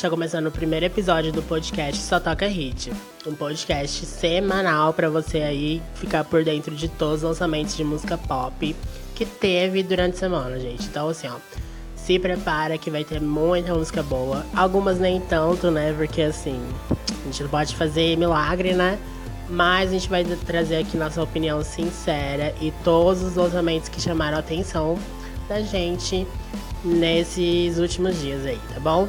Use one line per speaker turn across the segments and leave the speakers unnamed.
gente, tá começando o primeiro episódio do podcast Só Toca Hit. Um podcast semanal para você aí ficar por dentro de todos os lançamentos de música pop que teve durante a semana, gente. Então, assim, ó, se prepara que vai ter muita música boa. Algumas nem tanto, né? Porque, assim, a gente não pode fazer milagre, né? Mas a gente vai trazer aqui nossa opinião sincera e todos os lançamentos que chamaram a atenção da gente nesses últimos dias aí, tá bom?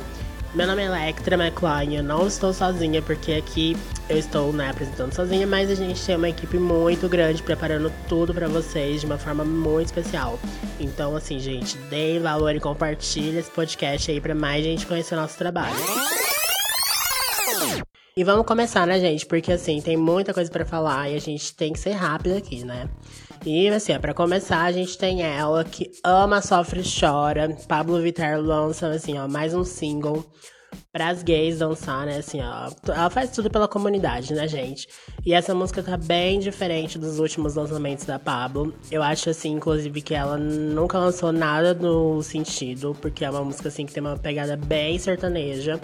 Meu nome é Electra McLean, eu não estou sozinha porque aqui eu estou né, apresentando sozinha, mas a gente tem uma equipe muito grande preparando tudo para vocês de uma forma muito especial. Então, assim, gente, deem valor e compartilhe esse podcast aí para mais gente conhecer o nosso trabalho. E vamos começar, né, gente? Porque assim, tem muita coisa para falar e a gente tem que ser rápido aqui, né? E assim, para começar, a gente tem ela que ama, sofre, chora. Pablo Vittar lança assim, ó, mais um single para as gays dançar, né? Assim, ó, ela faz tudo pela comunidade, né, gente? E essa música tá bem diferente dos últimos lançamentos da Pablo. Eu acho assim, inclusive, que ela nunca lançou nada no sentido, porque é uma música assim que tem uma pegada bem sertaneja.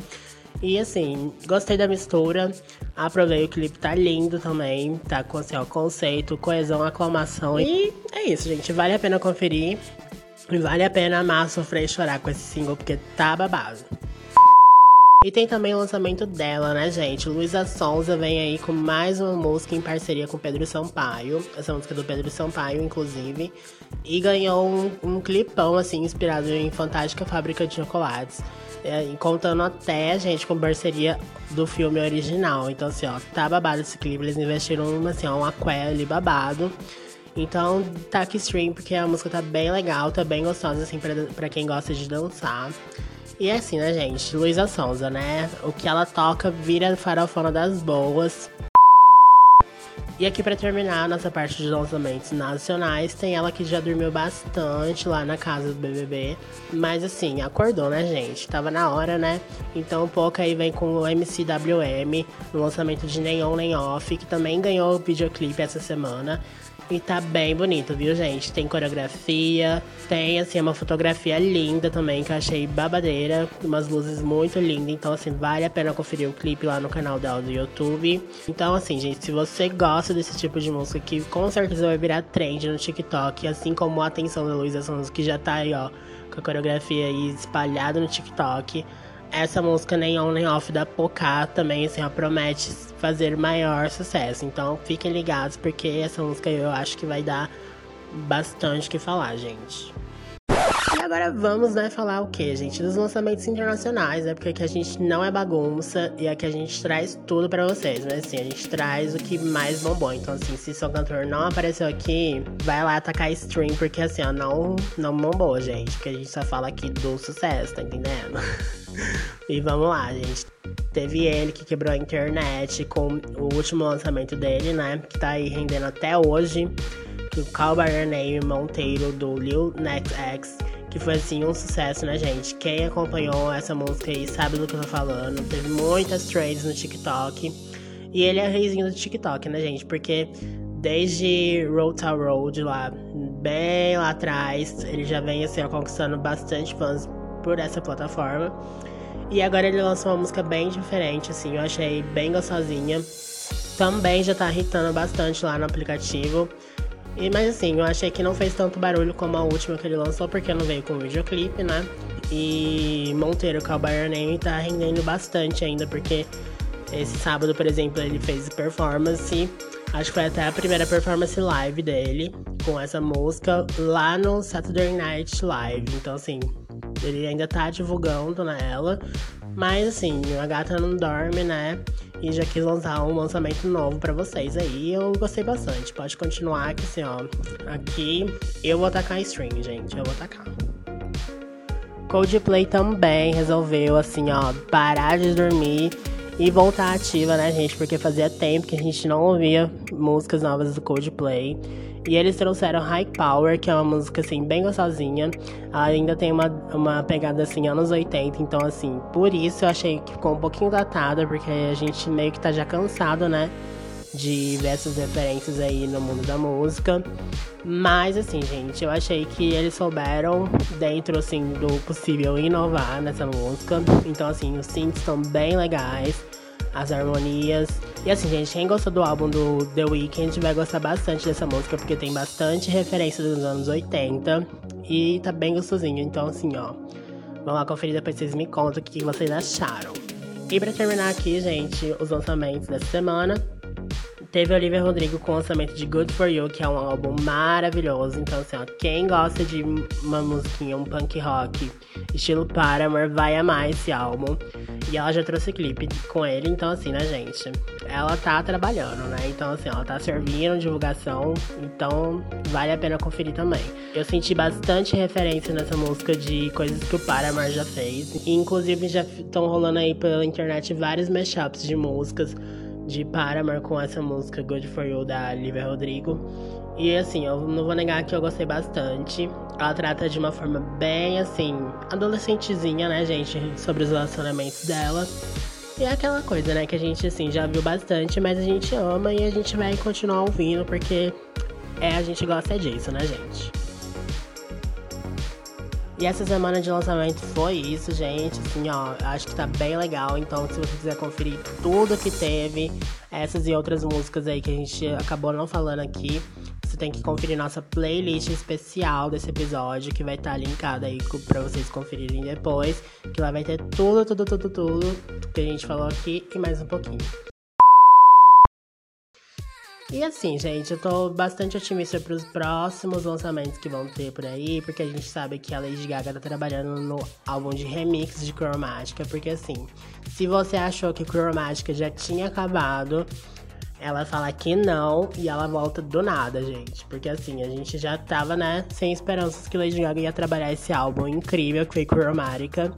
E assim, gostei da mistura. Aprovei o clipe, tá lindo também. Tá com assim, ó, conceito, coesão, aclamação. E é isso, gente. Vale a pena conferir. E vale a pena amar, sofrer e chorar com esse single, porque tá babado. E tem também o lançamento dela, né, gente? Luísa Sonza vem aí com mais uma música em parceria com Pedro Sampaio. Essa música é do Pedro Sampaio, inclusive. E ganhou um, um clipão, assim, inspirado em Fantástica Fábrica de Chocolates. É, contando até, gente, com parceria do filme original. Então, assim, ó, tá babado esse clipe. Eles investiram, assim, ó, um aqué ali babado. Então, tá aqui stream, porque a música tá bem legal, tá bem gostosa, assim, pra, pra quem gosta de dançar. E é assim, né, gente? Luísa Sonza, né? O que ela toca vira farofona das boas. E aqui para terminar a nossa parte de lançamentos nacionais, tem ela que já dormiu bastante lá na casa do BBB, mas assim, acordou, né, gente? Tava na hora, né? Então pouco aí vem com o MCWM, no lançamento de Nenhum Nem Off, que também ganhou o videoclipe essa semana. E tá bem bonito, viu, gente? Tem coreografia, tem, assim, uma fotografia linda também, que eu achei babadeira. Umas luzes muito lindas. Então, assim, vale a pena conferir o clipe lá no canal dela do YouTube. Então, assim, gente, se você gosta desse tipo de música, que com certeza vai virar trend no TikTok, assim como a atenção da Luísa Sons, que já tá aí, ó, com a coreografia aí espalhada no TikTok. Essa música nem on nem off da Pocá também, assim, ó, promete fazer maior sucesso. Então fiquem ligados, porque essa música eu acho que vai dar bastante que falar, gente. E agora vamos, né, falar o que, gente? Dos lançamentos internacionais, né? Porque aqui a gente não é bagunça e aqui a gente traz tudo para vocês, né? Assim, a gente traz o que mais bombou. Então, assim, se seu cantor não apareceu aqui, vai lá atacar stream, porque assim, ó, não, não bombou, gente. Porque a gente só fala aqui do sucesso, tá entendendo? e vamos lá, gente. Teve ele que quebrou a internet com o último lançamento dele, né? Que tá aí rendendo até hoje. Que o Calbar Name Monteiro do Lil Nas X. Que foi assim um sucesso, né, gente? Quem acompanhou essa música aí sabe do que eu tô falando. Teve muitas trades no TikTok. E ele é reizinho do TikTok, né, gente? Porque desde Road to Road lá, bem lá atrás, ele já vem assim, conquistando bastante fãs por essa plataforma. E agora ele lançou uma música bem diferente, assim, eu achei bem gostosinha. Também já tá irritando bastante lá no aplicativo. E, mas assim, eu achei que não fez tanto barulho como a última que ele lançou, porque não veio com videoclipe, né? E Monteiro Cowboy Name tá rendendo bastante ainda, porque esse sábado, por exemplo, ele fez performance. Acho que foi até a primeira performance live dele com essa música lá no Saturday Night Live. Então, assim, ele ainda tá divulgando nela. Mas assim, a gata não dorme, né? E já quis lançar um lançamento novo para vocês aí. Eu gostei bastante. Pode continuar que assim, ó. Aqui eu vou atacar a stream, gente. Eu vou atacar. Coldplay também resolveu, assim, ó, parar de dormir e voltar ativa, né, gente? Porque fazia tempo que a gente não ouvia músicas novas do Coldplay. E eles trouxeram High Power, que é uma música assim bem gostosinha. ainda tem uma, uma pegada assim anos 80, então assim, por isso eu achei que ficou um pouquinho datada, porque a gente meio que tá já cansado, né? de ver essas referências aí no mundo da música. Mas assim, gente, eu achei que eles souberam, dentro assim do possível, inovar nessa música. Então, assim, os synths estão bem legais, as harmonias. E assim, gente, quem gostou do álbum do The Weeknd vai gostar bastante dessa música, porque tem bastante referência dos anos 80 e tá bem gostosinho. Então, assim, ó, vamos lá conferir depois vocês me contam o que vocês acharam. E pra terminar aqui, gente, os lançamentos dessa semana. Teve Olivia Rodrigo com o lançamento de Good For You, que é um álbum maravilhoso. Então, assim, ó, quem gosta de uma musiquinha, um punk rock, estilo Paramore, vai amar esse álbum. E ela já trouxe clipe com ele, então assim, né, gente? Ela tá trabalhando, né? Então, assim, ela tá servindo divulgação, então vale a pena conferir também. Eu senti bastante referência nessa música de coisas que o Paramore já fez. E, inclusive, já estão rolando aí pela internet vários mashups de músicas de Paramore com essa música Good For You da Olivia Rodrigo. E assim, eu não vou negar que eu gostei bastante. Ela trata de uma forma bem assim, adolescentezinha, né, gente, sobre os relacionamentos dela. E é aquela coisa, né, que a gente assim já viu bastante, mas a gente ama e a gente vai continuar ouvindo porque é a gente gosta disso, né, gente? E essa semana de lançamento foi isso, gente. Assim, ó, acho que tá bem legal. Então, se você quiser conferir tudo que teve, essas e outras músicas aí que a gente acabou não falando aqui, você tem que conferir nossa playlist especial desse episódio, que vai estar tá linkada aí pra vocês conferirem depois. Que lá vai ter tudo, tudo, tudo, tudo que a gente falou aqui e mais um pouquinho. E assim, gente, eu tô bastante otimista para os próximos lançamentos que vão ter por aí, porque a gente sabe que a Lady Gaga tá trabalhando no álbum de remix de Chromatica, porque assim, se você achou que Chromatica já tinha acabado, ela fala que não e ela volta do nada, gente. Porque assim, a gente já tava, né, sem esperanças que Lady Gaga ia trabalhar esse álbum incrível que foi Chromatica.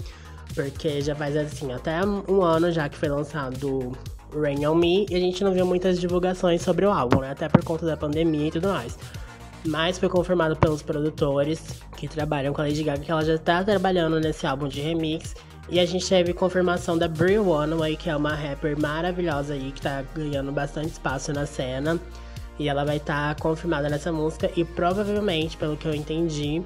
Porque já faz assim, até um ano já que foi lançado Rain On Me e a gente não viu muitas divulgações sobre o álbum, né? Até por conta da pandemia e tudo mais. Mas foi confirmado pelos produtores que trabalham com a Lady Gaga que ela já tá trabalhando nesse álbum de remix. E a gente teve confirmação da Brie One, que é uma rapper maravilhosa aí, que tá ganhando bastante espaço na cena. E ela vai estar tá confirmada nessa música e provavelmente, pelo que eu entendi,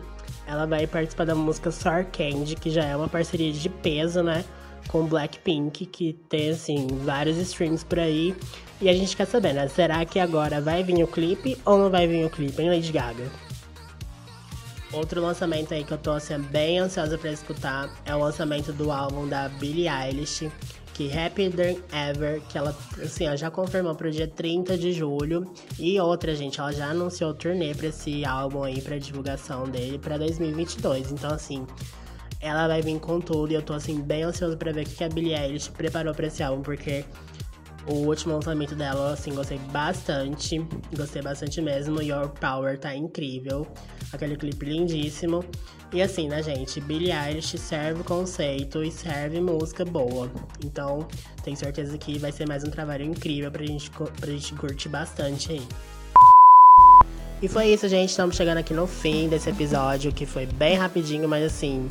ela vai participar da música Sour Candy, que já é uma parceria de peso, né? Com Blackpink, que tem, assim, vários streams por aí. E a gente quer saber, né? Será que agora vai vir o clipe ou não vai vir o clipe, hein, Lady Gaga? Outro lançamento aí que eu tô, assim, bem ansiosa pra escutar é o lançamento do álbum da Billie Eilish, que Happier Than Ever, que ela, assim, ó, já confirmou pro dia 30 de julho. E outra, gente, ela já anunciou o turnê pra esse álbum aí, pra divulgação dele pra 2022. Então, assim, ela vai vir com tudo e eu tô assim bem ansioso para ver o que a Billie Eilish preparou para esse álbum, porque o último lançamento dela, assim, gostei bastante. Gostei bastante mesmo. Your Power tá incrível. Aquele clipe lindíssimo. E assim, né, gente? Billie Eilish serve conceito e serve música boa. Então, tenho certeza que vai ser mais um trabalho incrível pra gente, pra gente curtir bastante aí. E foi isso, gente. Estamos chegando aqui no fim desse episódio, que foi bem rapidinho, mas assim,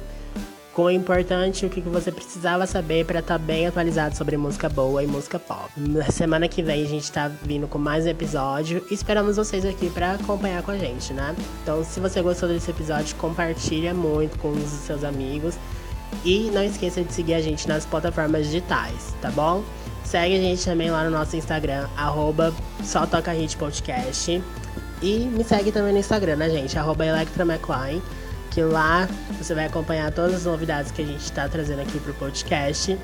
com o importante, o que você precisava saber para estar tá bem atualizado sobre música boa e música pop. Na semana que vem a gente tá vindo com mais um episódio e esperamos vocês aqui para acompanhar com a gente, né? Então, se você gostou desse episódio, compartilha muito com os seus amigos e não esqueça de seguir a gente nas plataformas digitais, tá bom? Segue a gente também lá no nosso Instagram, arroba só toca hit podcast. E me segue também no Instagram, né, gente? Arroba que lá você vai acompanhar todas as novidades que a gente está trazendo aqui pro podcast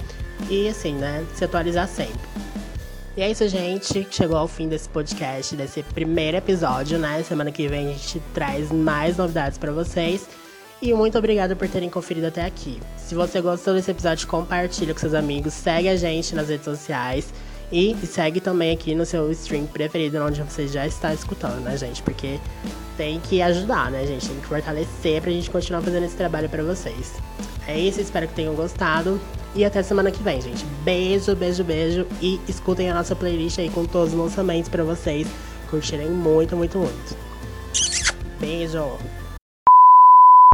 e assim, né, se atualizar sempre. E é isso, gente. Chegou ao fim desse podcast, desse primeiro episódio, né? Semana que vem a gente traz mais novidades para vocês. E muito obrigado por terem conferido até aqui. Se você gostou desse episódio, compartilha com seus amigos, segue a gente nas redes sociais. E segue também aqui no seu stream preferido, onde você já está escutando, né, gente? Porque tem que ajudar, né, gente? Tem que fortalecer pra gente continuar fazendo esse trabalho para vocês. É isso, espero que tenham gostado. E até semana que vem, gente. Beijo, beijo, beijo. E escutem a nossa playlist aí com todos os lançamentos para vocês curtirem muito, muito, muito. Beijo!